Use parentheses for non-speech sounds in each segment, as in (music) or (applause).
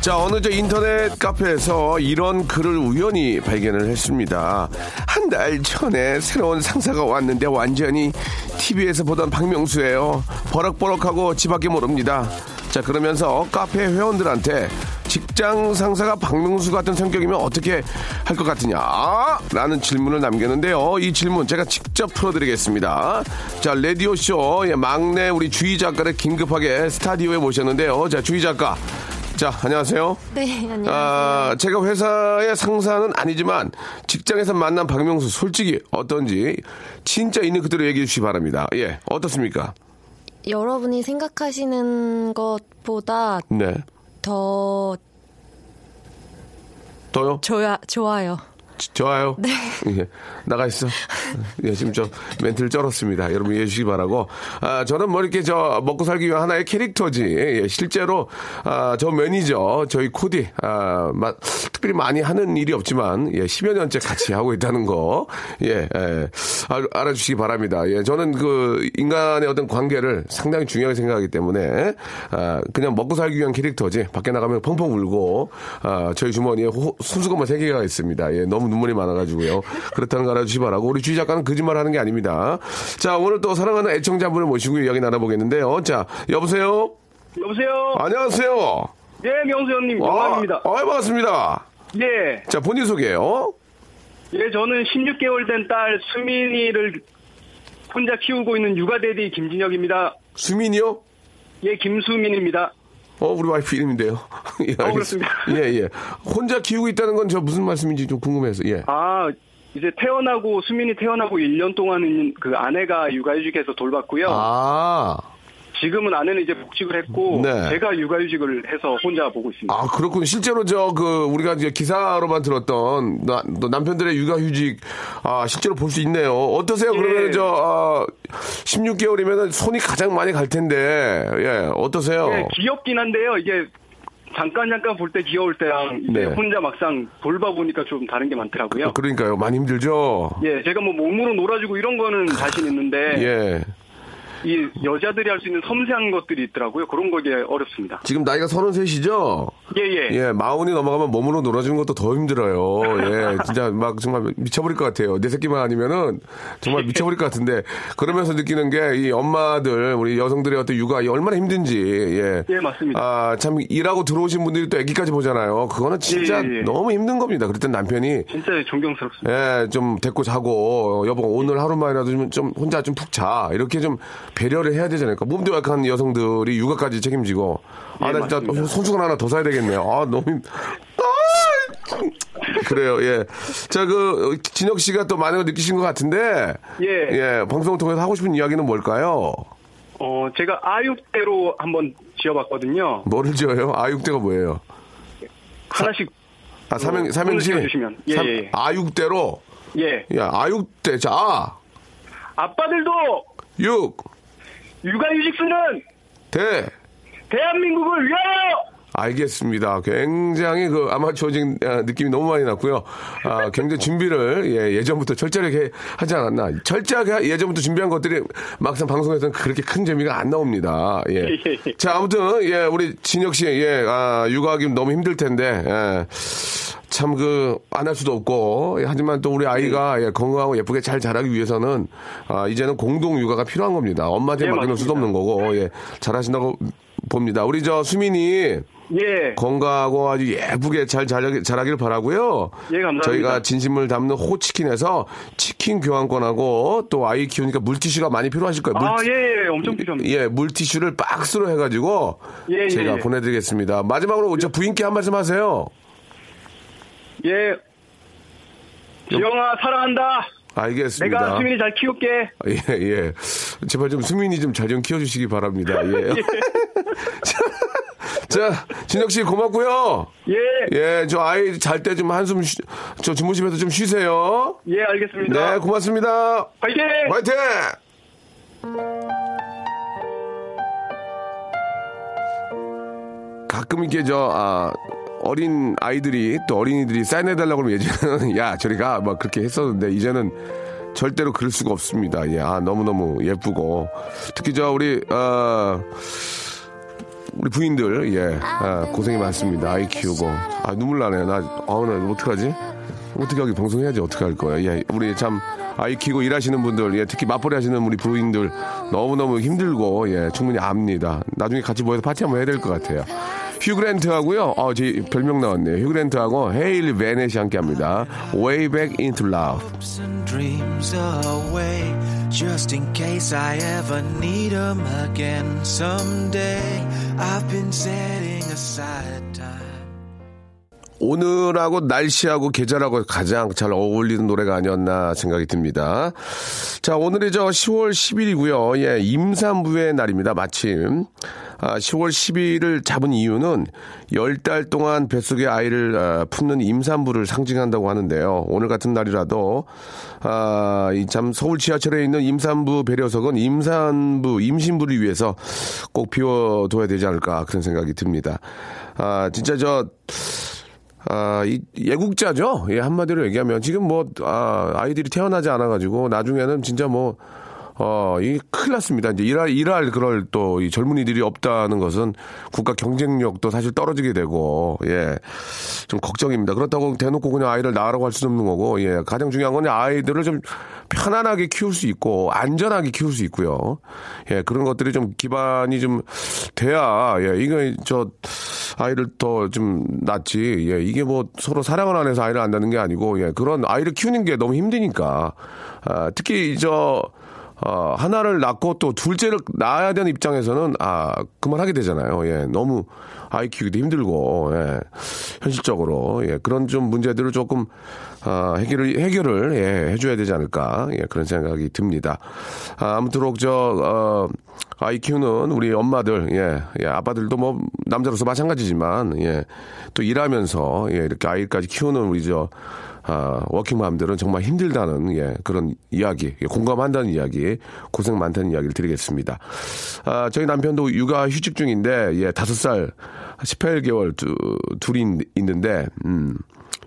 자, 어느 저 인터넷 카페에서 이런 글을 우연히 발견을 했습니다. 한 달 전에 새로운 상사가 왔는데 완전히 TV에서 보던 박명수예요. 버럭버럭하고 지밖에 모릅니다. 자, 그러면서 카페 회원들한테 직장 상사가 박명수 같은 성격이면 어떻게 할 것 같으냐? 라는 질문을 남겼는데요. 이 질문 제가 직접 풀어드리겠습니다. 자, 라디오쇼 예, 막내 우리 주희 작가를 긴급하게 스타디오에 모셨는데요. 자, 주희 작가. 자, 안녕하세요. 네 안녕하세요. 아, 제가 회사의 상사는 아니지만 직장에서 만난 박명수 솔직히 어떤지 진짜 있는 그대로 얘기해 주시기 바랍니다. 예, 어떻습니까? 여러분이 생각하시는 것보다 네. 더 더요? 좋아 좋아요. 지- 좋아요. 네. (laughs) 예, 나가 있어. 예, 지금 좀 멘트를 쩔었습니다. 여러분 이해해 주시기 바라고. 아, 저는 뭐 이렇게 저 먹고 살기 위한 하나의 캐릭터지. 예, 실제로 아, 저 매니저, 저희 코디, 아, 마, 특별히 많이 하는 일이 없지만 예, 10여 년째 같이 하고 있다는 거. 예, 예. 아, 알아주시기 바랍니다. 예, 저는 그 인간의 어떤 관계를 상당히 중요하게 생각하기 때문에 아, 그냥 먹고 살기 위한 캐릭터지. 밖에 나가면 펑펑 울고 아, 저희 주머니에 호, 손수건만 세 개가 있습니다. 예, 너무 눈물이 많아가지고요. 그렇다는 거 알아주시 기 바라고. 우리 주희 작가는 거짓말 하는 게 아닙니다. 자, 오늘 또 사랑하는 애청자분을 모시고 이야기 나눠보겠는데요. 자, 여보세요? 여보세요. 안녕하세요. 예, 명수 형님 영광입니다. 아, 아, 반갑습니다. 예, 자, 본인 소개요. 예, 저는 16개월 된 딸 수민이를 혼자 키우고 있는 육아대디 김진혁입니다. 수민이요? 예, 김수민입니다. 어, 우리 와이프 이름인데요. (laughs) 예, 알겠습니다. 그렇습니다. (laughs) 예, 예. 혼자 키우고 있다는 건 저 무슨 말씀인지 좀 궁금해서, 예. 아, 이제 태어나고 수민이 태어나고 1년 동안은 그 아내가 육아휴직해서 돌봤고요. 아, 지금은 아내는 이제 복직을 했고 네. 제가 육아휴직을 해서 혼자 보고 있습니다. 아, 그렇군. 실제로 저, 그, 우리가 이제 기사로만 들었던 나, 또 남편들의 육아휴직, 아, 실제로 볼 수 있네요. 어떠세요? 예. 그러면 저, 아, 16개월이면은 손이 가장 많이 갈 텐데, 예, 어떠세요? 예, 귀엽긴 한데요. 이게 잠깐 잠깐 볼 때 귀여울 때랑 네. 혼자 막상 돌봐보니까 좀 다른 게 많더라고요. 그러니까요. 많이 힘들죠? 예, 제가 뭐 몸으로 놀아주고 이런 거는 자신 있는데 예. 이 여자들이 할 수 있는 섬세한 것들이 있더라고요. 그런 거게 어렵습니다. 지금 나이가 33이시죠? 예, 예. 예, 마흔이 넘어가면 몸으로 놀아주는 것도 더 힘들어요. 예, 진짜 막 정말 미쳐버릴 것 같아요. 내 새끼만 아니면은 정말 미쳐버릴 것 같은데 그러면서 느끼는 게 이 엄마들, 우리 여성들의 어떤 육아 이 얼마나 힘든지. 예. 예, 맞습니다. 아, 참 일하고 들어오신 분들이 또 아기까지 보잖아요. 그거는 진짜 예, 예, 예. 너무 힘든 겁니다. 그랬더니 남편이 진짜 존경스럽습니다. 예, 좀 데리고 자고, 어, 여보, 오늘 하루만이라도 좀, 좀 혼자 좀 푹 자. 이렇게 좀 배려를 해야 되잖아요. 그러니까 몸도 약한 여성들이 육아까지 책임지고. 아, 예, 나 진짜. 손수건 하나 더 사야 되겠네요. 아, 너무. 힘- 아! 그래요, 예. 자, 그, 어, 진혁 씨가 또 많은 걸 느끼신 것 같은데. 예. 예, 방송을 통해서 하고 싶은 이야기는 뭘까요? 어, 제가 아육대로 한번 지어봤거든요. 뭐를 지어요? 아육대가 뭐예요? 하나씩 아, 삼행, 어, 삼행시? 지어주시면. 예, 삼- 예, 예. 아육대로. 예. 야, 아육대. 자, 아, 아빠들도 육, 육아휴직 쓰는 대. 대한민국을 위하여 알겠습니다. 굉장히 그 아마추어진 아, 느낌이 너무 많이 났고요. 아, 굉장히 준비를 예, 예전부터 철저하게 하지 않았나. 철저하게 예전부터 준비한 것들이 막상 방송에서는 그렇게 큰 재미가 안 나옵니다. 예. (laughs) 자, 아무튼 예, 우리 진혁 씨, 예, 아, 육아하기 너무 힘들 텐데. 예. 참 그 안 할 수도 없고 예, 하지만 또 우리 아이가 예, 건강하고 예쁘게 잘 자라기 위해서는 아, 이제는 공동 육아가 필요한 겁니다. 엄마한테 예, 맡기는 수도 없는. 거고 예, 잘하신다고 봅니다. 우리 저 수민이 예. 건강하고 아주 예쁘게 잘 자라기, 자라길 바라고요. 예, 감사합니다. 저희가 진심을 담는 호치킨에서 치킨 교환권하고 또 아이 키우니까 물티슈가 많이 필요하실 거예요. 물- 아, 예, 예, 엄청 필요합니다. 예, 물티슈를 박스로 해가지고 예, 예, 제가 예. 보내드리겠습니다. 마지막으로 저 부인께 한 말씀 하세요. 예. 지영아, 사랑한다. 알겠습니다. 내가 수민이 잘 키울게. 예, 예. 제발 좀 수민이 좀 잘 좀 키워주시기 바랍니다. 예. 자, (laughs) (laughs) 자, 진혁 씨 고맙고요. 예. 예, 저 아이 잘 때 좀 한숨 쉬, 저 주무시면서 좀 쉬세요. 예, 알겠습니다. 네, 고맙습니다. 화이팅! 화이팅! 가끔 이렇게 저, 아, 어린 아이들이 또 어린이들이 사인해달라고 그러면 예전에는 (laughs) 야, 저리 가. 막 그렇게 했었는데 이제는 절대로 그럴 수가 없습니다. 예, 아, 너무너무 예쁘고. 특히 저 우리, 어, 우리 부인들, 예, 아, 고생이 많습니다. 아이 키우고. 아, 눈물 나네요. 나, 아, 나 어떡하지? 어떻게 하기 방송해야지 어떻게 할 거야. 예, 우리 참 아이 키고 일하시는 분들, 예, 특히 맞벌이 하시는 우리 부인들 너무너무 힘들고, 예, 충분히 압니다. 나중에 같이 모여서 파티 한번 해야 될 것 같아요. 휴그랜트하고요, 어, 제 별명 나왔네요. 휴그랜트하고 헤일리 베넷이 함께 합니다. Way Back into Love. just in case I ever need 'em again someday. I've been setting aside time. 오늘하고 날씨하고 계절하고 가장 잘 어울리는 노래가 아니었나 생각이 듭니다. 자, 오늘이 저 10월 10일이고요. 예, 임산부의 날입니다. 마침. 아, 10월 10일을 잡은 이유는 열달 동안 뱃속에 아이를 아, 품는 임산부를 상징한다고 하는데요. 오늘 같은 날이라도 아, 이참 서울 지하철에 있는 임산부 배려석은 임산부, 임신부를 위해서 꼭 비워둬야 되지 않을까 그런 생각이 듭니다. 아, 진짜 저 아, 이 예국자죠. 예, 한마디로 얘기하면 지금 뭐 아, 아이들이 태어나지 않아 가지고 나중에는 진짜 뭐 어, 이 큰일 났습니다. 이제 일할 일할 그럴 또 이 젊은이들이 없다는 것은 국가 경쟁력도 사실 떨어지게 되고 예. 좀 걱정입니다. 그렇다고 대놓고 그냥 아이를 낳으라고 할 수는 없는 거고 예. 가장 중요한 건 아이들을 좀 편안하게 키울 수 있고 안전하게 키울 수 있고요. 예, 그런 것들이 좀 기반이 좀 돼야 예, 이거 저 아이를 더 좀 낳지. 예, 이게 뭐 서로 사랑을 안 해서 아이를 안 낳는 게 아니고 예, 그런 아이를 키우는 게 너무 힘드니까. 아, 특히 저 어, 하나를 낳고 또 둘째를 낳아야 되는 입장에서는 아, 그만하게 되잖아요. 예, 너무 아이 키우기도 힘들고, 예, 현실적으로, 예, 그런 좀 문제들을 조금, 아, 해결을, 해결을, 예, 해줘야 되지 않을까, 예, 그런 생각이 듭니다. 아, 아무쪼록 저, 어, 아이 키우는 우리 엄마들, 예, 예, 아빠들도 뭐, 남자로서 마찬가지지만, 예, 또 일하면서, 예, 이렇게 아이까지 키우는 우리 저, 아, 워킹맘들은 정말 힘들다는 예, 그런 이야기, 예, 공감한다는 이야기, 고생 많다는 이야기를 드리겠습니다. 아, 저희 남편도 육아 휴직 중인데 예, 다섯 살 18개월 두, 둘이 있- 있는데 음.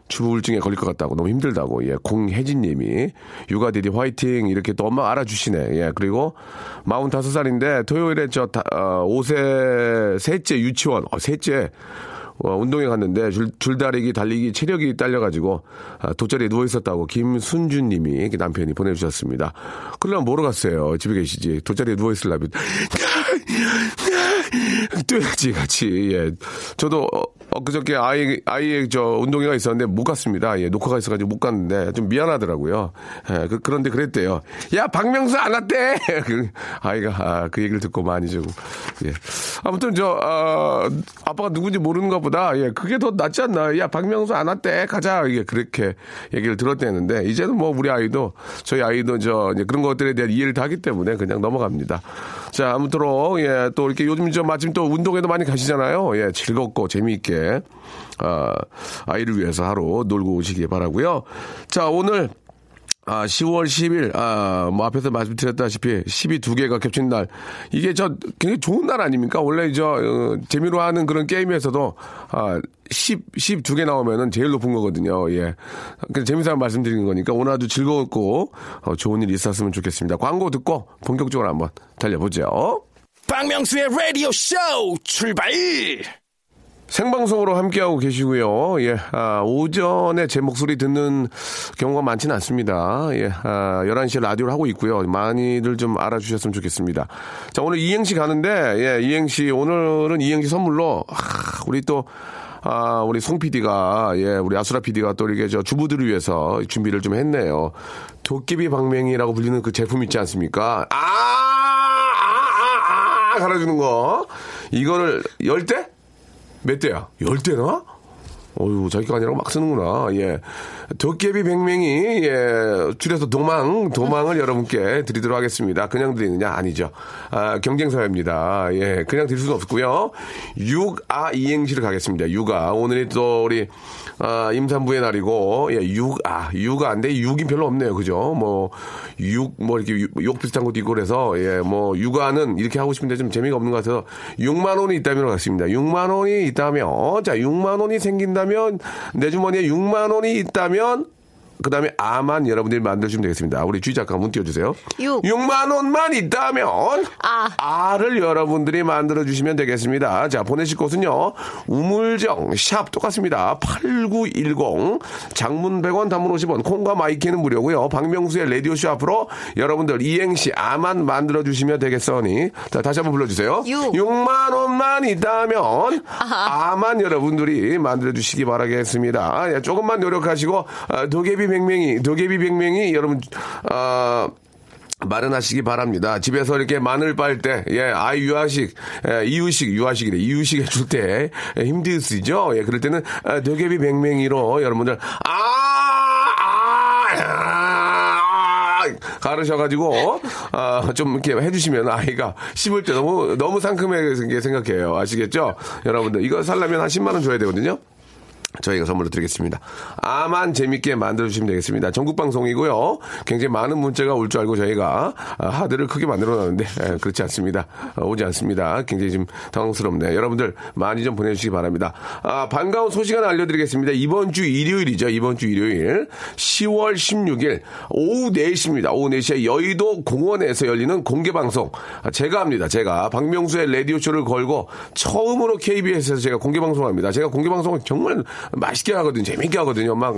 주부 우울증에 걸릴 것 같다고 너무 힘들다고 예 공혜진님이 육아 디디 화이팅 이렇게 또 엄마 알아주시네 예 그리고 45살인데 토요일에 저 다, 어, 5세 셋째 유치원 어, 셋째 어, 운동회 갔는데 줄, 줄다리기 달리기 체력이 딸려가지고 아, 돗자리에 누워 있었다고 김순주님이 이렇게 남편이 보내주셨습니다. 그러려면 뭐로 갔어요? 집에 계시지 돗자리에 누워 있으려면 뛰어야지 같이 예 저도 어, 엊그저께 아이 아이의 저 운동회가 있었는데 못 갔습니다. 예 녹화가 있어가지고 못 갔는데 좀 미안하더라고요. 예 그, 그런데 그랬대요. 야 박명수 안 왔대. (laughs) 그 아이가 아, 그 얘기를 듣고 많이 좀 예. 아무튼 저 아, 아빠가 누군지 모르는 것보다 예 그게 더 낫지 않나. 야 박명수 안 왔대. 가자. 이게 그렇게 얘기를 들었대는데 이제는 뭐 우리 아이도 저희 아이도 저 그런 것들에 대한 이해를 다 하기 때문에 그냥 넘어갑니다. 자 아무쪼록 예 또 이렇게 요즘 저 마침 또 운동회도 많이 가시잖아요. 예 즐겁고 재미있게 아, 아이를 위해서 하루 놀고 오시기 바라고요. 자 오늘 아, 10월 10일, 아, 뭐 앞에서 말씀드렸다시피 12두 개가 겹친 날. 이게 저 굉장히 좋은 날 아닙니까? 원래 저, 어, 재미로 하는 그런 게임에서도, 아, 10, 12개 나오면은 제일 높은 거거든요. 예. 그냥 재미삼아 말씀드리는 거니까 오늘 아주 즐거웠고, 어, 좋은 일 있었으면 좋겠습니다. 광고 듣고 본격적으로 한번 달려보죠. 박명수의 라디오 쇼 출발! 생방송으로 함께하고 계시고요. 예, 아, 오전에 제 목소리 듣는 경우가 많지는 않습니다. 예, 아, 11시에 라디오를 하고 있고요. 많이들 좀 알아주셨으면 좋겠습니다. 자, 오늘 이행시 가는데, 예, 이행시, 오늘은 이행시 선물로, 아, 우리 또, 아, 우리 송 PD가, 예, 우리 아수라 PD가 또 이렇게 저 주부들을 위해서 준비를 좀 했네요. 도깨비 방맹이라고 불리는 그 제품 있지 않습니까? 아, 아, 아, 아, 갈아주는 거. 이거를 열 대? 몇 대야? 열 대나? 어유 자기가 아니라고 막 쓰는구나. 예. 도깨비 백맹이, 예, 줄여서 도망, 도망을 여러분께 드리도록 하겠습니다. 그냥 드리느냐? 아니죠. 아, 경쟁사회입니다. 예, 그냥 드릴 수는 없고요. 육아 이행시를 가겠습니다. 육아. 오늘이 또 우리, 아, 임산부의 날이고, 예, 육 아. 육아인데 육이 별로 없네요. 그죠? 뭐, 육, 뭐 이렇게 육, 욕 비슷한 것도 있고 그래서, 예, 뭐, 육아는 이렇게 하고 싶은데 좀 재미가 없는 것 같아서 6만 원이 있다면 같습니다. 6만 원이 있다면, 자, 6만 원이 생긴다면, 내 주머니에 6만 원이 있다면, 그 다음에 아만 여러분들이 만들어주시면 되겠습니다. 우리 주희 작가 문 띄워주세요. 육. 6만 원만 있다면 아. 아를 여러분들이 만들어주시면 되겠습니다. 자 보내실 곳은요. 우물정 샵 똑같습니다. 8910 장문 100원 단문 50원 콩과 마이키는 무료고요. 박명수의 라디오쇼 앞으로 여러분들 이행시 아만 만들어주시면 되겠으니 자 다시 한번 불러주세요. 육. 6만 원만 있다면 아만 여러분들이 만들어주시기 바라겠습니다. 예, 조금만 노력하시고 아, 도깨비 백명이 도깨비 백명이 여러분 아 마련하시기 바랍니다. 집에서 이렇게 마늘 빨 때, 예, 아이 유아식, 예, 이유식, 유아식이래. 이유식 해줄 때, 예, 힘드시죠? 예, 그럴 때는, 아, 도깨비 백맹이로 여러분들, 아, 아, 아, 가르셔가지고, 아, 좀 이렇게 해주시면 아이가 씹을 때 너무, 너무 상큼하게 생각해요. 아시겠죠? 여러분들, 이거 살려면 한 10만원 줘야 되거든요? 저희가 선물로 드리겠습니다. 아만 재밌게 만들어주시면 되겠습니다. 전국방송이고요. 굉장히 많은 문자가 올 줄 알고 저희가 아, 하드를 크게 만들어 놨는데 에, 그렇지 않습니다. 어, 오지 않습니다. 굉장히 좀 당황스럽네요. 여러분들 많이 좀 보내주시기 바랍니다. 아, 반가운 소식 하나 알려드리겠습니다. 이번 주 일요일이죠. 이번 주 일요일 10월 16일 오후 4시입니다. 오후 4시에 여의도 공원에서 열리는 공개방송 아, 제가 합니다. 제가 박명수의 라디오쇼를 걸고 처음으로 KBS에서 제가 공개방송합니다. 제가 공개방송을 정말 맛있게 하거든요. 재밌게 하거든요. 막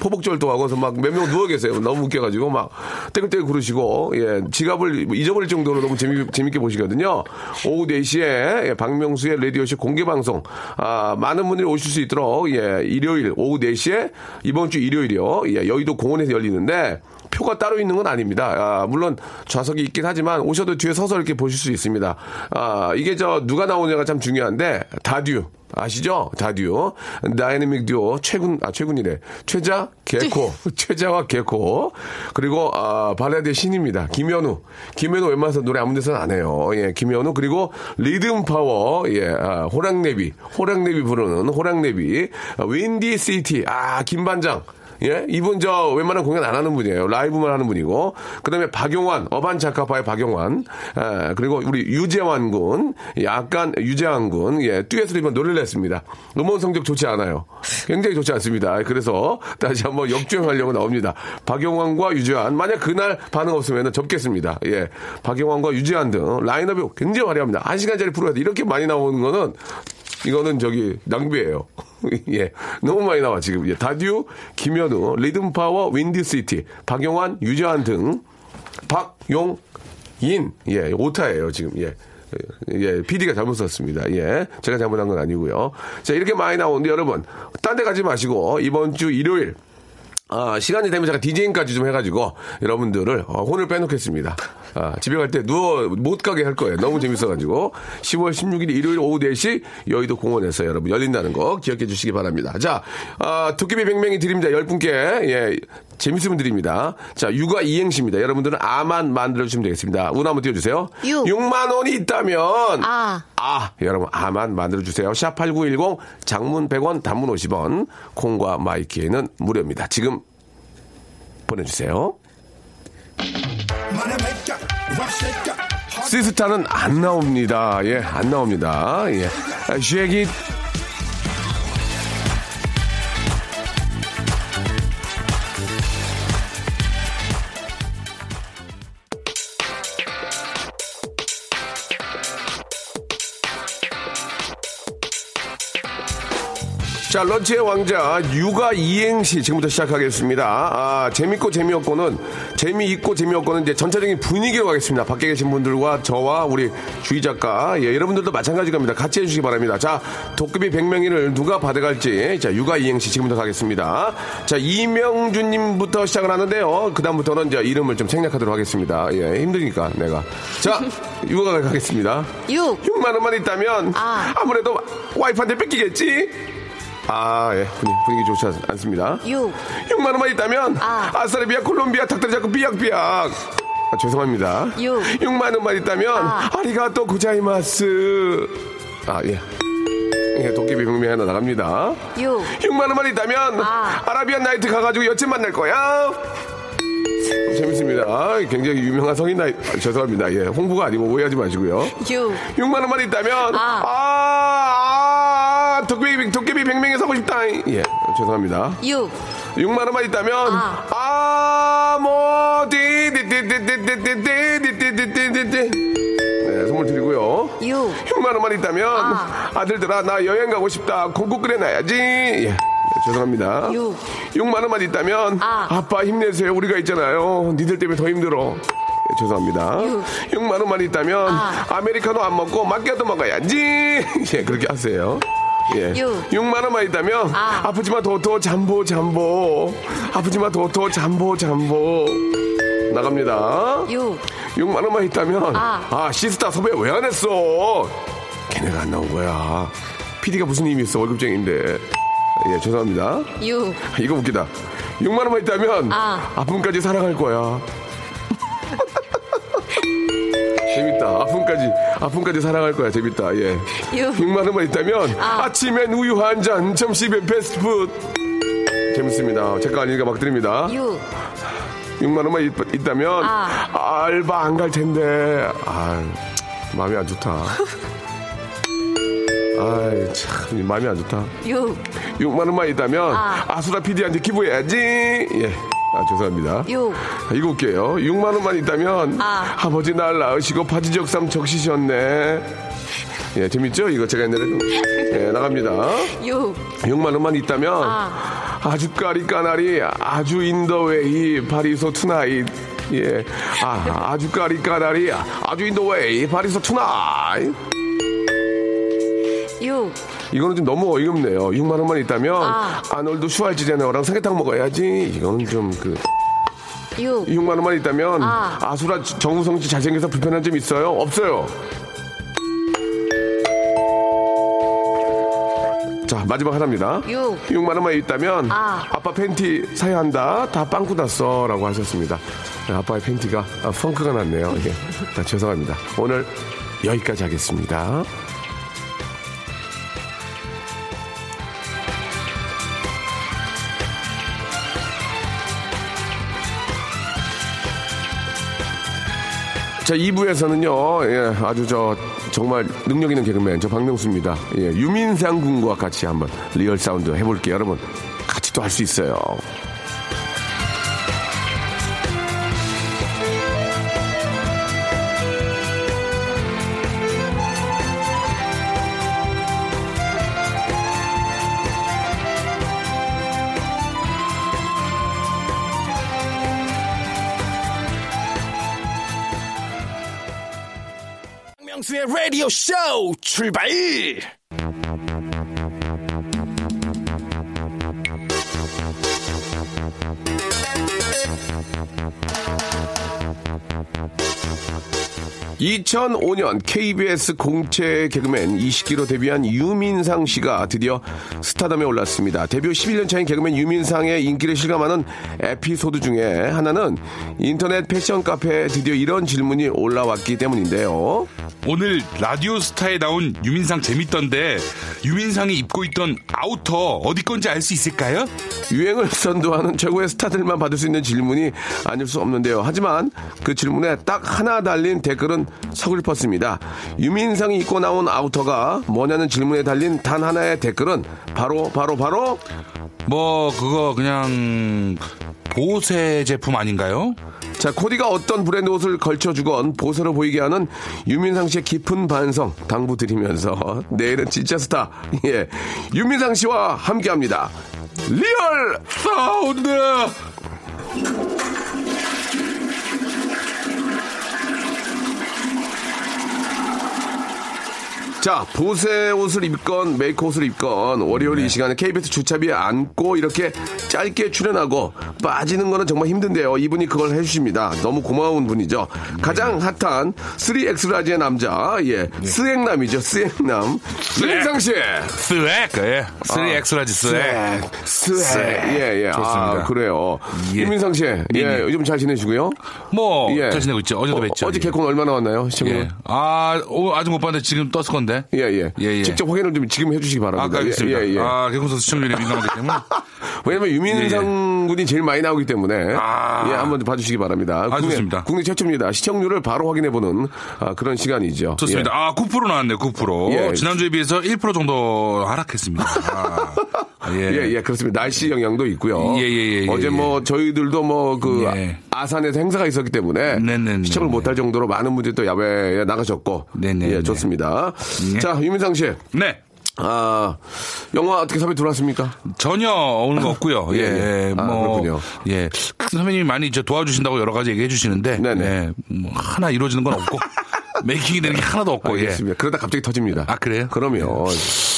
포복절도 하고 막몇 명 누워 계세요. 너무 웃겨가지고 막 떼글떼글 구르시고 예 지갑을 잊어버릴 정도로 너무 재미, 재밌게 보시거든요. 오후 4시에 예, 박명수의 라디오쇼 공개 방송 아, 많은 분들이 오실 수 있도록 예 일요일 오후 4시에 이번 주 일요일이요. 예, 여의도 공원에서 열리는데 표가 따로 있는 건 아닙니다. 아, 물론 좌석이 있긴 하지만 오셔도 뒤에 서서 이렇게 보실 수 있습니다. 아, 이게 저 누가 나오냐가 참 중요한데 다듀 아시죠? 다듀 다이내믹 듀오. 최군 아 최군이래. 최자 개코. (laughs) 최자와 개코. 그리고 아, 발라드의 신입니다. 김현우. 김연우 웬만해서 노래 아무 데서는 안 해요. 예 김연우. 그리고 리듬 파워. 예 아, 호랑나비. 호랑나비 부르는 호랑나비. 아, 윈디 시티. 아 김반장 예, 이분 저 웬만한 공연 안 하는 분이에요. 라이브만 하는 분이고. 그 다음에 박용인, 어반 자카파의 박용인. 예, 그리고 우리 유재환 군, 약간 유재환 군, 예, 듀엣을 이번 노래를 냈습니다. 음원 성적 좋지 않아요. 굉장히 좋지 않습니다. 그래서 다시 한번 역주행하려고 나옵니다. 박용인과 유재환. 만약 그날 반응 없으면 접겠습니다. 예, 박용인과 유재환 등 라인업이 굉장히 화려합니다. 한 시간짜리 프로에서 이렇게 많이 나오는 거는 이거는 저기 낭비예요. (laughs) 예, 너무 많이 나와 지금. 예, 다듀, 김연우, 리듬파워, 윈디시티, 박용인, 유재환 등 박용인 예 오타예요 지금 예. 예, PD가 잘못 썼습니다. 예, 제가 잘못한 건 아니고요. 자, 이렇게 많이 나오는데 여러분, 딴 데 가지 마시고 이번 주 일요일 아, 시간이 되면 제가 디제잉까지 좀 해가지고 여러분들을 어, 혼을 빼놓겠습니다. 아, 집에 갈 때 누워 못 가게 할 거예요. 너무 재밌어가지고 10월 16일 일요일 오후 4시 여의도 공원에서 여러분 열린다는 거 기억해 주시기 바랍니다. 자, 아, 도깨비 백명이 드립니다. 10분께 예, 재밌으면 드립니다. 자, 육아 이행시입니다. 여러분들은 아만 만들어 주시면 되겠습니다. 운 한번 띄워주세요. 육. 6만 원이 있다면 아. 아, 여러분, 아만 만들어주세요. 샵8910, 장문 100원, 단문 50원, 콩과 마이키에는 무료입니다. 지금 보내주세요. 시스타는 안 나옵니다. 예, 안 나옵니다. 예. 쉐기 자, 런치의 왕자, 육아 이행시 지금부터 시작하겠습니다. 아, 재밌고 재미없고는, 재미있고 재미없고는 이제 전체적인 분위기로 가겠습니다. 밖에 계신 분들과 저와 우리 주희 작가, 예, 여러분들도 마찬가지 겁니다. 같이 해주시기 바랍니다. 자, 도깨비 100명이를 누가 받아갈지, 자, 육아 이행시 지금부터 가겠습니다. 자, 이명준님부터 시작을 하는데요. 그다음부터는 이제 이름을 좀 생략하도록 하겠습니다. 예, 힘드니까, 내가. 자, (laughs) 육아 가겠습니다. 6. 6만원만 있다면, 아. 아무래도 와이프한테 뺏기겠지? 아, 예. 분위기, 분위기 좋지 않- 않습니다. 6. 6만 원만 있다면 아. 아싸르비아 콜롬비아 닭다리 잡고 삐약삐약. 아, 죄송합니다. 육. 6만 원만 있다면 아. 아리가또 고자이마스. 아, 예. 예, 도깨비 병미 하나 나갑니다. 6. 6만 원만 있다면 아. 아라비안 나이트 가가지고 여친 만날 거야. 재밌습니다. 아, 굉장히 유명한 성인 나이. 아, 죄송합니다. 예, 홍보가 아니고 오해하지 마시고요. 6. 6만 원만 있다면 아, 아. 아, 도깨비 도깨비 100명에 사고 싶다. 예, 죄송합니다. 6. 6만 원만 있다면 아. 아, 뭐 디 디 디 디 디 디 디 디 디 디 디디디디 네, 선물 드리고요. 6. 6만 원만 있다면 아. 아들들아 나 여행 가고 싶다. 콩국 끓여놔야지. 예. 죄송합니다. 육. 6만 원만 있다면 아. 빠 힘내세요. 우리가 있잖아요. 니들 때문에 더 힘들어. 예, 죄송합니다. 육. 6만 원만 있다면 아. 아메리카노 안 먹고 마끼아또 먹어야지. 예, 그렇게 하세요. 예. 육. 6만 원만 있다면 아. 아프지마 도토 잠보 잠보 아프지마 도토 잠보 잠보 나갑니다. 6. 6만 원만 있다면 아. 아, 시스타 섭외 왜 안 했어? 걔네가 안 나온 거야. PD가 무슨 힘이 있어 월급쟁인데. 예 죄송합니다. 6. 이거 웃기다. 6만 원만 있다면 아. 아픔까지 사랑할 거야. (laughs) 재밌다. 아픔까지 아픔까지 사랑할 거야. 재밌다. 예. 육. 6만 원만 있다면 아. 아. 침엔 우유 한 잔, 점심엔 패스트푸드. 재밌습니다. 제 거 아니니까 막 드립니다. 6. 6만 원만 있, 있다면 아. 알바 안 갈 텐데. 아, 마음이 안 좋다. (laughs) 아이 참 마음이 안 좋다. 6. 6만 원만 있다면 아. 아. 수라 PD한테 기부해야지. 예. 아 죄송합니다. 6. 아, 이거 웃겨요. 6만 원만 있다면 아. 버지 날 낳으시고 바지적삼 적시셨네. 예, 재밌죠? 이거 제가 옛날에도 예, 나갑니다. 6. 6만 원만 있다면 아. 아주 까리 까나리 아주 인더웨이 파리소 투나잇 예. 아, 아주 까리 까나리 아주 인더웨이 파리소 투나잇 6. 이거는 좀 너무 어이없네요. 6만 원만 있다면 아. 아놀드 슈왈츠제네어랑 삼계탕 먹어야지. 이거는 좀그 6. 6만 원만 있다면 아. 아. 수라 정우성 씨 잘생겨서 불편한 점 있어요? 없어요. 자 마지막 하나입니다. 6. 6만 원만 있다면 아. 빠 팬티 사야 한다. 다 빵꾸 났어라고 하셨습니다. 네, 아빠의 팬티가 아, 펑크가 났네요. 예. 자, 죄송합니다. 오늘 여기까지 하겠습니다. 자, 2부에서는요, 예, 아주 저, 정말 능력 있는 개그맨, 저 박명수입니다. 예, 유민상 군과 같이 한번 real sound 해볼게요. 여러분, 같이 또 할 수 있어요. radio show 출발! 2005년 KBS 공채 개그맨 20기로 데뷔한 유민상 씨가 드디어 스타덤에 올랐습니다. 데뷔 11년 차인 개그맨 유민상의 인기를 실감하는 에피소드 중에 하나는 인터넷 패션 카페에 드디어 이런 질문이 올라왔기 때문인데요. 오늘 라디오 스타에 나온 유민상 재밌던데 유민상이 입고 있던 아우터 어디 건지 알 수 있을까요? 유행을 선도하는 최고의 스타들만 받을 수 있는 질문이 아닐 수 없는데요. 하지만 그 질문에 딱 하나 달린 댓글은 서글펐습니다. 유민상이 입고 나온 아우터가 뭐냐는 질문에 달린 단 하나의 댓글은 바로 바로 바로 뭐 그거 그냥 보세 제품 아닌가요? 자 코디가 어떤 브랜드 옷을 걸쳐주건 보세로 보이게 하는 유민상 씨의 깊은 반성 당부드리면서 (laughs) 내일은 진짜 스타 (laughs) 예 유민상 씨와 함께 합니다. real sound. 자, 보세 옷을 입건 메이커 옷을 입건 월요일 이 시간에 KBS 주차비에 앉고 이렇게 짧게 출연하고 빠지는 거는 정말 힘든데요. 이분이 그걸 해주십니다. 너무 고마운 분이죠. 가장 핫한 3X라지의 남자, 예, swag남이죠. swag남. 유민상 씨. swag 예. 3X large swag swag. 예, 예. 좋습니다. 아, 그래요. 예. 유민상 씨, 예, 네, 네. 요즘 잘 지내시고요? 뭐 예. 잘 지내고 있죠. 어제도 어, 뵀죠. 어제 개콘 얼마 나왔나요? 시청률? 예. 아, 오, 아직 못 봤는데 지금 떴을 건데. 예, 예. 예, 예. 직접 확인을 좀 지금 해주시기 바랍니다. 아, 알겠습니다. 예, 예, 예. 아, 개콘서 시청률이 민감하기 때문에. (laughs) 왜냐면 유민상 군이 제일 많이 나오기 때문에 아. 예 한번 봐주시기 바랍니다. 국내, 좋습니다. 국내 최초입니다. 시청률을 바로 확인해보는 아, 그런 시간이죠. 좋습니다. 예. 아, 9% 나왔네요, 9%. 예. 지난주에 비해서 1% 정도 하락했습니다. 아, (laughs) 예. 예, 예, 그렇습니다. 날씨 영향도 있고요. 예, 예, 예, 어제 예, 뭐 저희들도 뭐그 예. 아산에서 행사가 있었기 때문에 네네네. 시청을 못할 정도로 많은 분들이 또 야외에 나가셨고. 네네네. 예, 좋습니다. 예. 자, 유민상 씨. 네. 아, 영화 어떻게 섭외 들어왔습니까? 전혀 오는 거 없고요. (laughs) 예, 예, 예. 아, 뭐 그렇군요. 예, 선배님이 많이 이제 도와주신다고 여러 가지 얘기해 주시는데, 네네. 예, 뭐 하나 이루어지는 건 없고 (laughs) making이 되는 게 하나도 없고, 예. 알겠습니다. 그러다 갑자기 터집니다. 아, 그래요? 그러면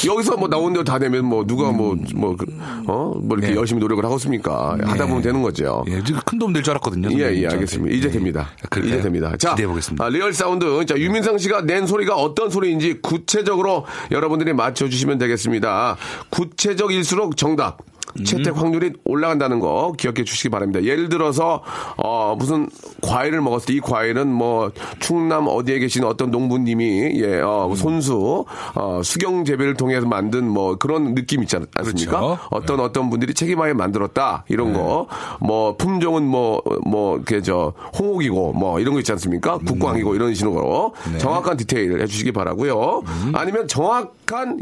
여기서 뭐 나온 대로 다 되면 뭐 누가 뭐뭐어뭐 이렇게 네. 열심히 노력을 하고 있습니까? 하다 보면 되는 거죠. 예, 지금 큰 도움 될 줄 알았거든요. 예, 예, 저한테. 알겠습니다. 이제 예. 됩니다. 그럴까요? 이제 됩니다. 자, 기대해 보겠습니다. 아, real sound. 자, 유민상 씨가 낸 소리가 어떤 소리인지 구체적으로 여러분들이 맞춰주시면 되겠습니다. 구체적일수록 정답. 음. 채택 확률이 올라간다는 거 기억해 주시기 바랍니다. 예를 들어서 어 무슨 과일을 먹었을 때 이 과일은 뭐 충남 어디에 계신 어떤 농부님이 예, 어, 음. 손수 어, 수경 재배를 통해서 만든 뭐 그런 느낌 있지 않- 않습니까? 그렇죠. 어떤 어떤 분들이 책임하에 만들었다 이런 네. 거뭐 품종은 뭐뭐 이렇게 저 홍옥이고 뭐 이런 거 있지 않습니까? 국광이고 이런 식으로 네. 정확한 디테일 해주시기 바라고요. 음. 아니면 정확한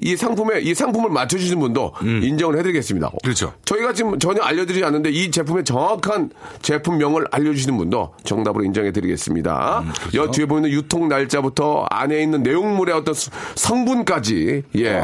이 상품에 이 상품을 맞춰주시는 분도 인정을 해드리겠습니다. 음. 그렇죠. 저희가 지금 전혀 알려드리지 않는데 이 제품의 정확한 제품명을 알려주시는 분도 정답으로 인정해드리겠습니다. 음, 그렇죠. 여 뒤에 보이는 유통 날짜부터 안에 있는 내용물의 어떤 수- 성분까지 예.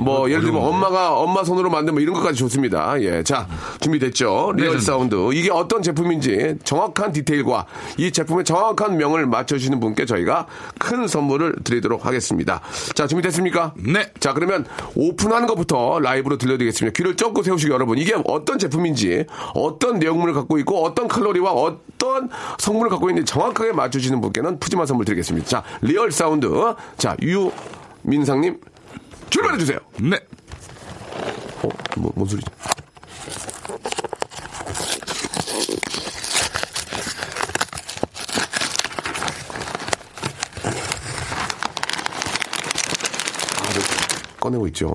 뭐 예를 들면. 엄마가 엄마 손으로 만든 뭐 이런 것까지 좋습니다. 예. 자, 준비됐죠? real 네, 사운드. 이게 어떤 제품인지 정확한 디테일과 이 제품의 정확한 명을 맞춰주시는 분께 저희가 큰 선물을 드리도록 하겠습니다. 자, 준비됐습니까? 네. 자, 그러면 오픈하는 것부터 라이브로 들려드리겠습니다. 귀를 쫑긋 세우시길 여러분. 이게 어떤 제품인지, 어떤 내용물을 갖고 있고, 어떤 칼로리와 어떤 성분을 갖고 있는지 정확하게 맞춰주시는 분께는 푸짐한 선물 드리겠습니다. 자, real sound. 자, 유민상님, 출발해주세요. 네. 어, 뭐, 뭔 소리지? 아, 네. 꺼내고 있죠.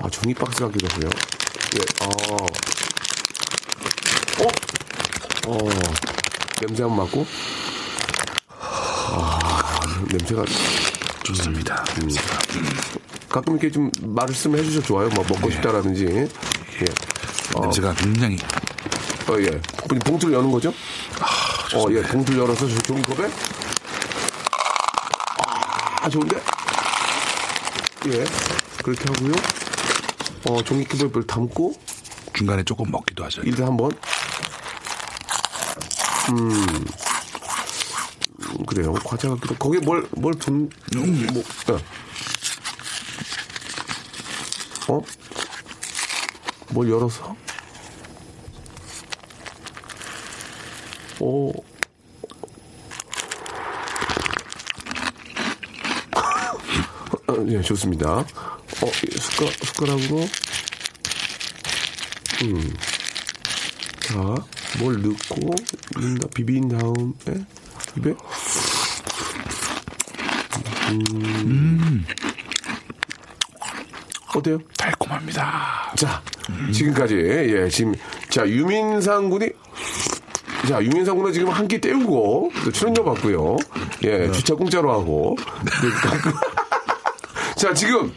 아, 종이 박스 같기도 하고요. 예, 아. 어? 어. 냄새 한번 맡고. 아, 냄새가. 좋습니다. 가끔 이렇게 좀 말씀해 주셔도 좋아요. 뭐 먹고 싶다라든지. 예. 어, 냄새가 굉장히 어, 예. 봉- 봉투를 여는 거죠? 어, 예. 봉투를 열어서 저 종이컵에. 아, 좋은데? 예. 그렇게 하고요. 어, 종이컵에 뭘 담고, 중간에 조금 먹기도 하죠. 일단 한 번. 음. 음, 그래요. 과자 같기도. 거기에 뭘, 뭘 분, 뭐, 어. 어? 뭘 열어서? 오, 어, 예, 좋습니다. 어, 이 숟가, 숟가락으로. 음. 자, 뭘 넣고, 비빈 다음에, 입에. 음. 어때요? 달콤합니다. 자, 지금까지, 예, 지금, 자, 유민상 군이, 자, 유민상 군은 지금 한 끼 때우고, 또 출연료 받고요. 예, 주차 공짜로 하고. (laughs) 네, 자, 지금,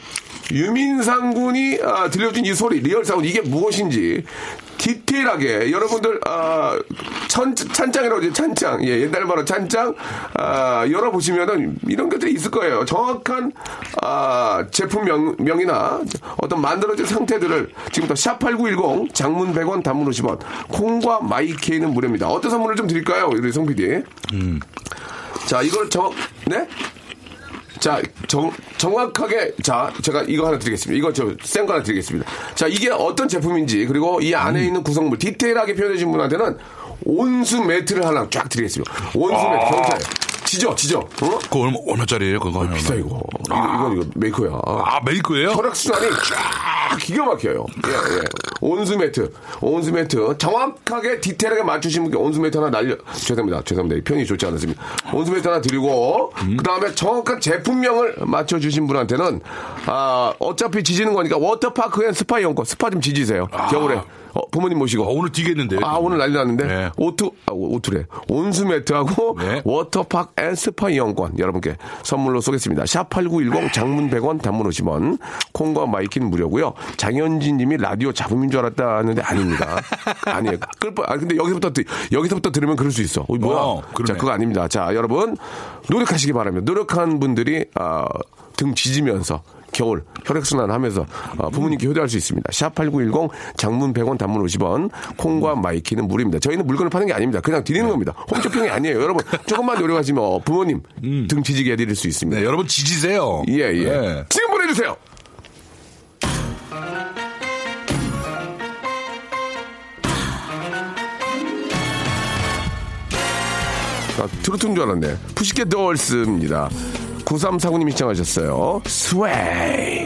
유민상 군이 아, 들려준 이 소리, real sound, 이게 무엇인지, 디테일하게, 여러분들, 아, 천, 찬장이라고 하죠, 찬장. 예, 옛날 말로 찬장, 아, 열어보시면은 이런 것들이 있을 거예요. 정확한, 아, 제품 명, 명이나 어떤 만들어진 상태들을 지금부터 샵8910, 장문 100원, 단문 50원, 콩과 마이케이는 무료입니다. 어떤 선물을 좀 드릴까요? 우리 송 PD. 자, 이걸 정, 네? 자, 정, 정확하게, 자, 제가 이거 하나 드리겠습니다. 이거 저, 센거 하나 드리겠습니다. 자, 이게 어떤 제품인지, 그리고 이 안에 있는 구성물, 디테일하게 표현해준 분한테는 온수 매트를 하나 쫙 드리겠습니다. 온수 매트, 경찰. 지져, 지져. 어? 그거 얼마, 얼마짜리예요, 그거? 하나? 비싸, 이거. 이거, 이거, 이거 메이커야. 아, 메이커예요? 혈액순환이 쫙 기가 막혀요. 예, 예. 온수 매트. 온수 매트. 정확하게 디테일하게 맞추신 분께 온수 매트 하나 날려. 죄송합니다. 죄송합니다. 이 표현이 좋지 않았습니다. 온수 매트 하나 드리고, 그 다음에 정확한 제품명을 맞춰주신 분한테는, 아, 어차피 지지는 거니까 워터파크 and 스파 이용권. 스파 좀 지지세요. 겨울에. 어, 부모님 모시고. 아, 오늘 뛰겠는데요? 아, 오늘 난리 났는데. 네. 오투, 아, 오투래. 온수 매트하고 네. 워터파크 and 스파 이용권 여러분께 선물로 쏘겠습니다. 샵8910 장문 100원 단문 50원 콩과 my K 무료고요. 장현진 님이 라디오 잡음인 줄 알았다는데 아닙니다. (laughs) 아니에요. 끌 뻔, 아, 근데 여기서부터, 들- 여기서부터 들으면 그럴 수 있어. 어, 뭐야. 어. 자, 그거 아닙니다. 자, 여러분 노력하시기 바랍니다. 노력한 분들이, 아, 등 지지면서 겨울 혈액순환 하면서 어, 부모님께 효도할 수 있습니다. 샵8910 장문 100원 단문 50원 콩과 my K는 무료입니다. 저희는 물건을 파는 게 아닙니다. 그냥 드리는 겁니다. 홈쇼핑이 아니에요. 여러분 조금만 노력하시면 어, 부모님 등 지지게 해드릴 수 있습니다. 네, 여러분 지지세요. 예, 예. 네. 지금 보내주세요. 아, 트로트인 줄 알았네. 푸시켓 dols입니다. 9349님이 시청하셨어요. 스웨이.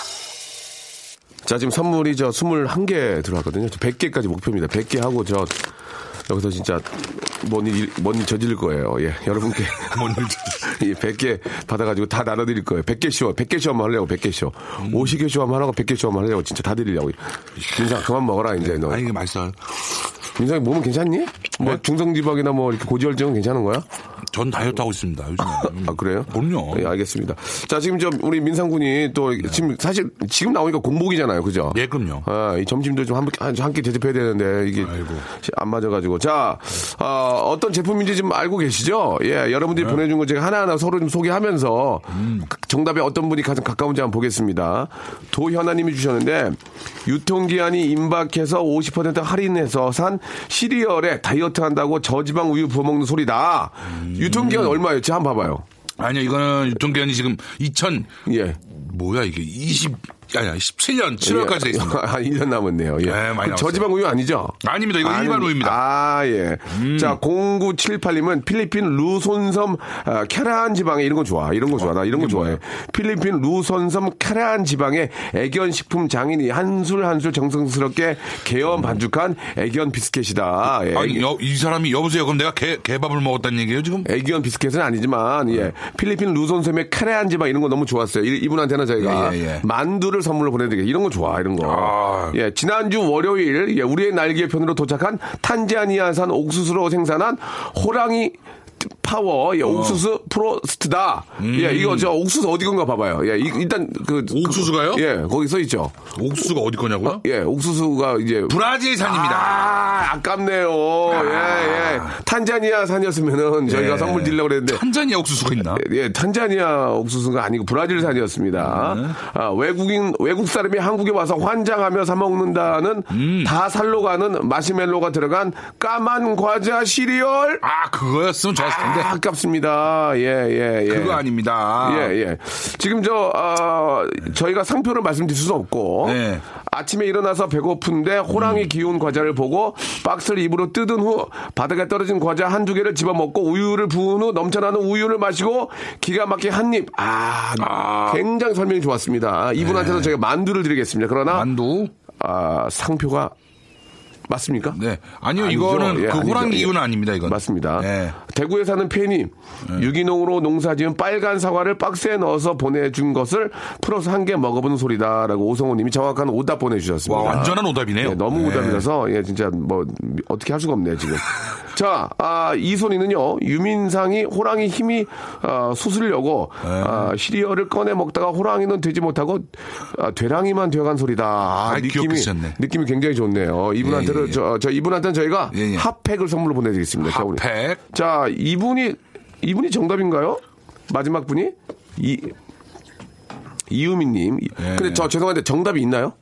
자, 지금 선물이 저 21개 들어왔거든요. 100개까지 목표입니다. 100개 하고 저 여기서 진짜 뭔 일, 뭔일 저지를 거예요. 예, 여러분께. 뭔일 (laughs) 이 100개 받아가지고 다 나눠드릴 거예요. 100개 쇼, 100개 쇼 한번 하려고, 100개 쇼. 50개 쇼 한번 하고 100개 쇼 한번 하려고 진짜 다 드리려고. 민상, 그만 먹어라, 이제 너. 아니, 이게 맛있어요. 민상이 몸은 괜찮니? 뭐 네? 중성지방이나 뭐 이렇게 고지혈증은 괜찮은 거야? 전 다이어트 하고 있습니다. 요즘에. (laughs) 아, 그래요? 그럼요. 예, 알겠습니다. 자, 지금 좀 우리 민상 군이 또 지금 사실 지금 나오니까 공복이잖아요. 그죠? 예, 그럼요. 아, 이 점심도 좀 한, 한, 한끼 대접해야 되는데 이게 안 맞아가지고. 자, 어, 떤 제품인지 좀 알고 계시죠? 예, 여러분들이 네. 보내준 거 제가 하나하나 서로 좀 소개하면서 음. 그 정답에 어떤 분이 가장 가까운지 한번 보겠습니다. 도현아님이 주셨는데 유통기한이 임박해서 50% 할인해서 산 시리얼에 다이어트 한다고 저지방 우유 부어 먹는 소리다. 음. 유통기한 얼마였지? 한번 봐봐요. 아니요, 이거는 유통기한이 지금 2000, 예. 뭐야, 이게 20, 아니야, 17년 7월까지 돼 있습니다. (laughs) 아, 1년 남았네요. 예. 네, 많이. 저지방 우유 아니죠? 아닙니다. 이거 아니, 일반 우유입니다. 음. 아, 예. 자, 0978님은 필리핀 루손섬 아, 캐라한 지방에 이런 거 좋아. 이런 거 좋아. 나 이런 거 좋아해. 필리핀 루손섬 캐라한 지방의 애견 식품 장인이 한술 한술 정성스럽게 개연 반죽한 애견 비스켓이다. 예. 아니, 여, 이 사람이, 여보세요. 그럼 내가 개, 개밥을 먹었다는 얘기예요, 지금? 애기원 비스켓은 아니지만 예 필리핀 루손섬의 카레한 지방 이런 거 너무 좋았어요. 이- 이분한테는 저희가 예, 예, 예. 만두를 선물로 보내드리게 이런 거 좋아 이런 거. 아. 예 지난주 월요일 예, 우리의 날개 편으로 도착한 탄자니아산 옥수수로 생산한 호랑이 파워 어. 예, 옥수수 프로스트다. 예 이거 저 옥수수 어디 건가 봐봐요. 예 이- 일단 그 음. 옥수수가요? 그- 예 거기 써 있죠. 옥수수가 어디 거냐고요? 예 옥수수가 이제 브라질산입니다. 아, 아깝네요. 예, 예. 탄자니아 산이었으면은 저희가 예. 선물 드리려고 그랬는데. 탄자니아 옥수수가 있나? 예, 탄자니아 옥수수가 아니고 브라질산이었습니다. 네. 아, 외국인, 외국 사람이 한국에 와서 환장하며 사 먹는다는 음. 다 살로 가는 마시멜로가 들어간 까만 과자 시리얼. 아, 그거였으면 좋았 을 텐데. 아, 아깝습니다. 예, 예, 예. 그거 아닙니다. 예, 예. 지금 저, 어, 저희가 상표를 말씀드릴 수는 없고. 네. 아침에 일어나서 배고픈데 호랑이 기운 과자를 보고 박스를 입으로 뜯은 후 바닥에 떨어진 과자 한두 개를 집어먹고 우유를 부은 후 넘쳐나는 우유를 마시고 기가 막히게 한 입. 아, 굉장히 설명이 좋았습니다. 이분한테도 저희가 만두를 드리겠습니다. 그러나 만두? 아, 상표가 맞습니까? 네. 아니요, 아니죠. 이거는 예, 그. 호랑이 예. 이유는 아닙니다, 이건. 맞습니다. 네. 대구에 사는 팬이 유기농으로 농사 지은 빨간 사과를 박스에 넣어서 보내준 것을 풀어서 한 개 먹어보는 소리다라고 오성호 님이 정확한 오답 보내주셨습니다. 와, 완전한 오답이네요. 예, 너무 네. 오답이라서 예, 진짜 뭐 어떻게 할 수가 없네요 지금. (laughs) 자, 아, 이손이는요 유민상이 호랑이 힘이 아, 수술려고 네. 아, 시리얼을 꺼내 먹다가 호랑이는 되지 못하고 아, 되랑이만 되어간 소리다. 아, 아이, 귀엽게 쓰셨네. 느낌이 굉장히 좋네요. 이분한테는 예, 예. 저, 저 이분한테는 저희가 예, 예. 핫팩을 선물로 보내드리겠습니다. 자. 핫팩. 자, 이분이 이분이 정답인가요? 마지막 분이 이 이유미님. 예. 근데 저 죄송한데 정답이 있나요?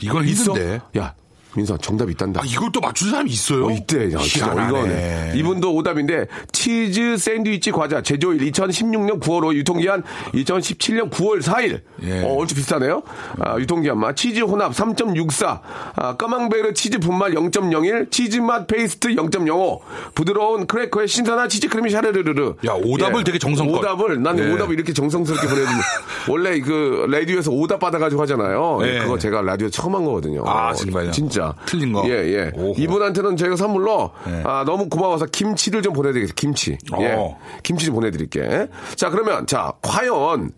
이건 있어? 힘든데. 야, 민서 정답 있단다. 아, 이걸 또 맞춘 사람이 있어요? 어, 이때 야, 진짜 희한하네. 이거네. 이분도 오답인데 치즈 샌드위치 과자 제조일 2016년 9월 5일 유통기한 2017년 9월 4일. 예. 어, 얼추 비슷하네요. 아, 유통기한만 치즈 혼합 3.64, 아, 까망베르 치즈 분말 0.01, 치즈 맛 페이스트 0.05, 부드러운 크래커의 신선한 치즈 크림이 샤르르르르. 야, 오답을 되게 정성껏. 오답을 난 예. 오답을 이렇게 정성스럽게 보내주면 (laughs) 원래 그 라디오에서 오답 받아가지고 하잖아요. 예. 그거 제가 라디오 처음 한 거거든요. 아, 정말요? 진짜. 틀린 거? 예, 예. 오호. 이분한테는 저희가 선물로 예. 아, 너무 고마워서 김치를 좀 보내드리겠습니다. 김치. 예. 어. 김치 좀 보내드릴게. 자, 그러면 자, 과연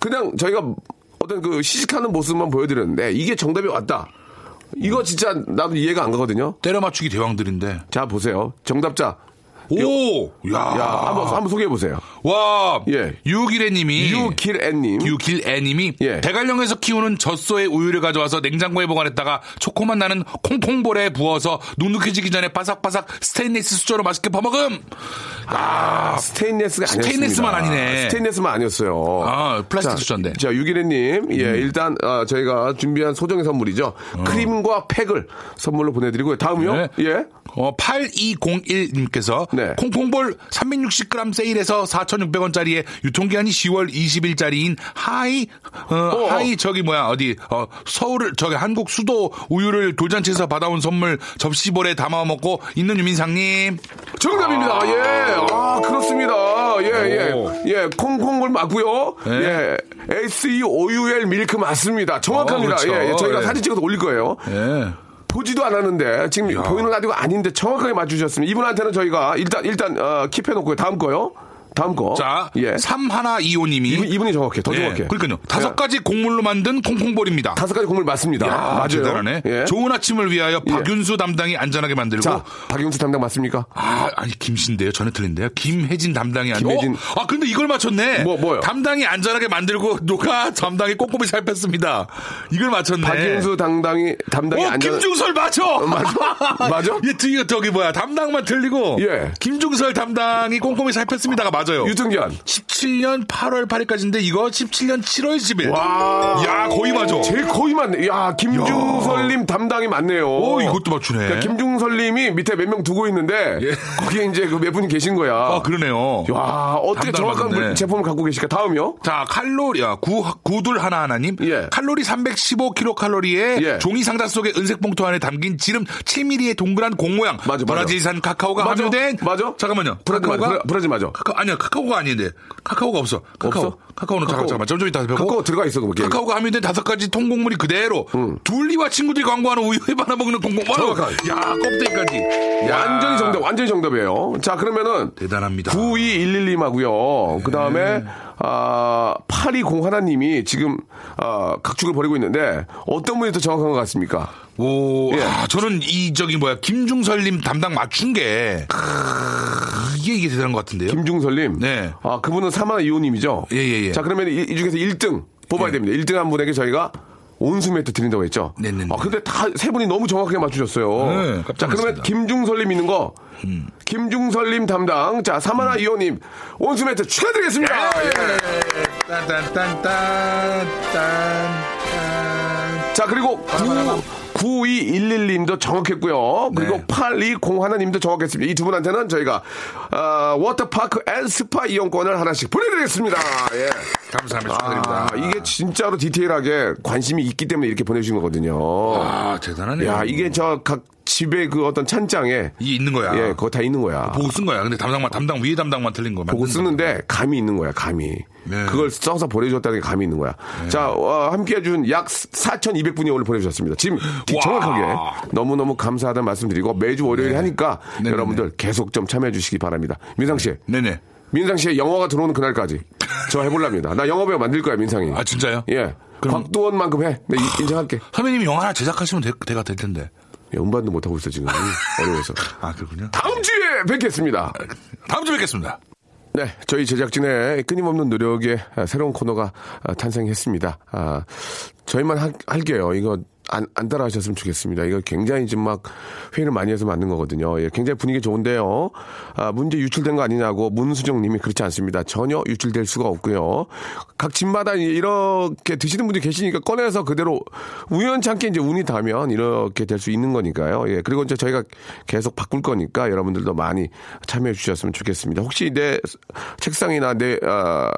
그냥 저희가 어떤 그 시식하는 모습만 보여드렸는데 이게 정답이 왔다. 이거 진짜 나도 이해가 안 가거든요. 때려 맞추기 대왕들인데. 자, 보세요. 정답자. 오! 야. 야, 한번, 한번 소개해 보세요. 와. 예. 유길애님이. 유길애님. 유길애님이 예. 대관령에서 키우는 젖소의 우유를 가져와서 냉장고에 보관했다가 초코맛 나는 콩콩볼에 부어서 눅눅해지기 전에 바삭바삭 스테인리스 수저로 맛있게 퍼먹음. 아, 스테인레스가 아니었습니다. 스테인레스만 아니네. 스테인레스만 아니었어요. 아, 플라스틱 자, 수저인데. 자, 유기래님, 예, 음. 일단 아, 저희가 준비한 소정의 선물이죠. 크림과 팩을 선물로 보내드리고요. 다음요, 어. 네. 예, 어, 8201님께서 네. 콩콩볼 360g 세일해서 4,600원짜리에 유통기한이 10월 20일짜리인 하이 어, 어. 하이 저기 뭐야 어디 어, 서울 저기 한국 수도 우유를 돌잔치에서 받아온 선물 접시볼에 담아 먹고 있는 유민상님 정답입니다. 예, 아 그렇습니다. 예, 오. 예, 예, 콩콩을 맞고요. 네. 예, S E O U L 밀크 맞습니다. 정확합니다. 어, 그렇죠. 예, 예, 저희가 예. 사진 찍어서 올릴 거예요. 예. 보지도 않았는데 지금 보이는 라디오가 아닌데 정확하게 맞추셨습니다. 이분한테는 저희가 일단 일단 어, 킵해놓고요. 다음 거요. 다음 거. 자, 예. 3125님이. 이분, 이분이 정확해. 더 정확해. 그러니까요. 다섯 가지 곡물로 만든 콩콩볼입니다. 다섯 가지 곡물 맞습니다. 야, 맞아요. 대단하네. 예. 좋은 아침을 위하여 박윤수 담당이 안전하게 만들고. 자, 박용수 담당 맞습니까? 아, 아니 김씨인데요. 전에 틀린데요. 김혜진 담당이 아니고. 김혜진. 아, 근데 이걸 맞췄네. 뭐, 뭐요? 담당이 안전하게 만들고 누가 담당이 꼼꼼히 살폈습니다. 이걸 맞췄네. 박용수 담당이 담당이 어, 안전 김중설 맞춰. 맞아? 맞아? (laughs) 얘 뒤에 저기 뭐야 담당만 틀리고. 예. 김중설 담당이 꼼꼼히 살폈습니다가 맞아 요. 유통기한 17년 8월 8일까지인데 이거 17년 7월 10일. 와. 야 거의 맞아. 제일 거의 맞네. 야, 김중설님 담당이 맞네요. 오 이것도 맞추네. 그러니까 김중설님이 밑에 몇 명 두고 있는데 예. 거기에 이제 그 몇 분이 계신 거야. 아 그러네요. 와, 어떻게 정확한. 물- 제품을 갖고 계실까? 다음이요? 자, 칼로리, 야, 구, 구둘 하나하나님. 예. 칼로리 315kcal에 예. 종이 상자 속에 은색 봉투 안에 담긴 지름 7mm의 동그란 공 모양. 맞아, 맞아. 브라질산 카카오가 맞아. 함유된. 맞아. 잠깐만요. 브라질 맞아. 브라- 브라질 맞아. 카카오, 아니야, 카카오가 아닌데. 카카오가 없어. 카카오. 없어? 카카오는 카카오. 잠깐, 잠깐만. 좀 이따 살펴보고. 카카오 들어가 있어, 그게. 카카오가 함유된 다섯 가지 통곡물이 그대로. 둘리와 친구들이 광고하는 우유에 공곡물. 정확한. 야, 껍데기까지. 야. 완전히 정답, 완전히 정답이에요. 자, 그러면은 대단합니다. 9211님하고요. 그 다음에, 아, 8201 하나님이 지금, 아, 각축을 벌이고 있는데, 어떤 분이 더 정확한 것 같습니까? 오, 예. 아, 저는 이 저기 뭐야 김중설님 담당 맞춘 게 이게 이게 대단한 것 같은데요. 김중설님. 네. 아, 그분은 사마나 이호님이죠? 예, 예, 예. 자, 그러면 이, 이 중에서 1등 뽑아야 예. 됩니다. 1등 한 분에게 저희가 온수 매트 드린다고 했죠? 네네네. 아, 근데 다 세 분이 너무 정확하게 맞추셨어요. 네, 자, 그러면. 음. 김중설님 있는 거. 김중설님 담당. 자, 사마나 이호님 온수 매트 축하드리겠습니다. 예. 딴딴딴딴 딴. 자, 그리고 9, 9211님도 정확했고요. 그리고 네. 8201님도 정확했습니다. 이 두 분한테는 저희가, 아, 워터파크 and 스파 이용권을 하나씩 보내드리겠습니다. 예. 감사합니다. 아, 축하드립니다. 이게 진짜로 디테일하게 관심이 있기 때문에 이렇게 보내주신 거거든요. 아, 대단하네요. 야, 이게 저 각 집에 그 어떤 찬장에 이게 있는 거야. 예, 그거 다 있는 거야. 보고 쓴 거야. 근데 담당만 담당 위에 담당만 틀린 거. 보고 쓰는데 감이 있는 거야, 감이. 네. 그걸 써서 보내줬다는 게 감이 있는 거야. 자, 어, 함께 해 준 약 4,200분이 오늘 보내주셨습니다. 지금 와. 정확하게 너무너무 감사하다는 말씀 드리고 매주 월요일 에 하니까 네네네. 여러분들 계속 좀 참여해 주시기 바랍니다. 민상 씨. 거. 네네. 민상 씨의 영화가 들어오는 그날까지 저 해볼랍니다. 나 영화 배우 만들 거야, 민상이. 아 진짜요? 예. 그럼- 곽도원만큼 해. 내 인- 인정할게. (laughs) 선배님이 영화 하나 제작하시면 대, 대가 될 텐데. 야, 음반도 못하고 있어, 지금. 어려워서. (laughs) 아 그렇군요. 다음 주에 뵙겠습니다. 다음 주에 뵙겠습니다. 네, 저희 제작진의 끊임없는 노력에 아, 새로운 코너가 아, 탄생했습니다. 아, 저희만 할, 할게요. 이거 안, 안 따라 하셨으면 좋겠습니다. 이거 굉장히 지금 막 회의를 많이 해서 만든 거거든요. 예, 굉장히 분위기 좋은데요. 아, 문제 유출된 거 아니냐고 문수정 님이 그렇지 않습니다. 전혀 유출될 수가 없고요. 각 집마다 이렇게 드시는 분들이 계시니까 꺼내서 그대로 우연찮게 이제 운이 닿으면 이렇게 될 수 있는 거니까요. 예, 그리고 이제 저희가 계속 바꿀 거니까 여러분들도 많이 참여해 주셨으면 좋겠습니다. 혹시 내 책상이나 내 아,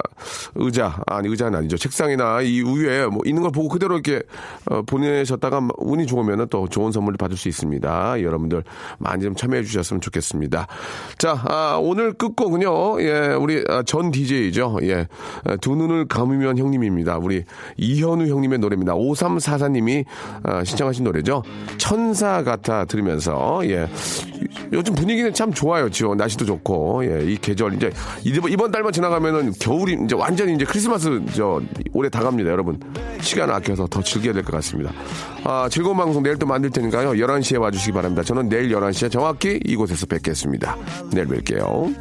의자 아니 의자는 아니죠. 책상이나 이 위에 뭐 있는 걸 보고 그대로 이렇게 어, 보내셨 다가 운이 좋으면 또 좋은 선물을 받을 수 있습니다. 여러분들 많이 좀 참여해 주셨으면 좋겠습니다. 자, 아, 오늘 끝곡은요. 예, 우리 아, 전 DJ죠. 예, 아, 두 눈을 감으면 형님입니다. 우리 이현우 형님의 노래입니다. 5344님이 아, 신청하신 노래죠. 천사 같아 들으면서 예. 요즘 분위기는 참 좋아요. 지금 날씨도 좋고 예, 이 계절 이제 이번, 달만 지나가면은 겨울이 이제 완전히 이제 크리스마스 저 올해 다 갑니다. 여러분 시간 아껴서 더 즐겨야 될 것 같습니다. 아, 즐거운 방송 내일 또 만들 테니까요. 11시에 와주시기 바랍니다. 저는 내일 11시에 정확히 이곳에서 뵙겠습니다. 내일 뵐게요.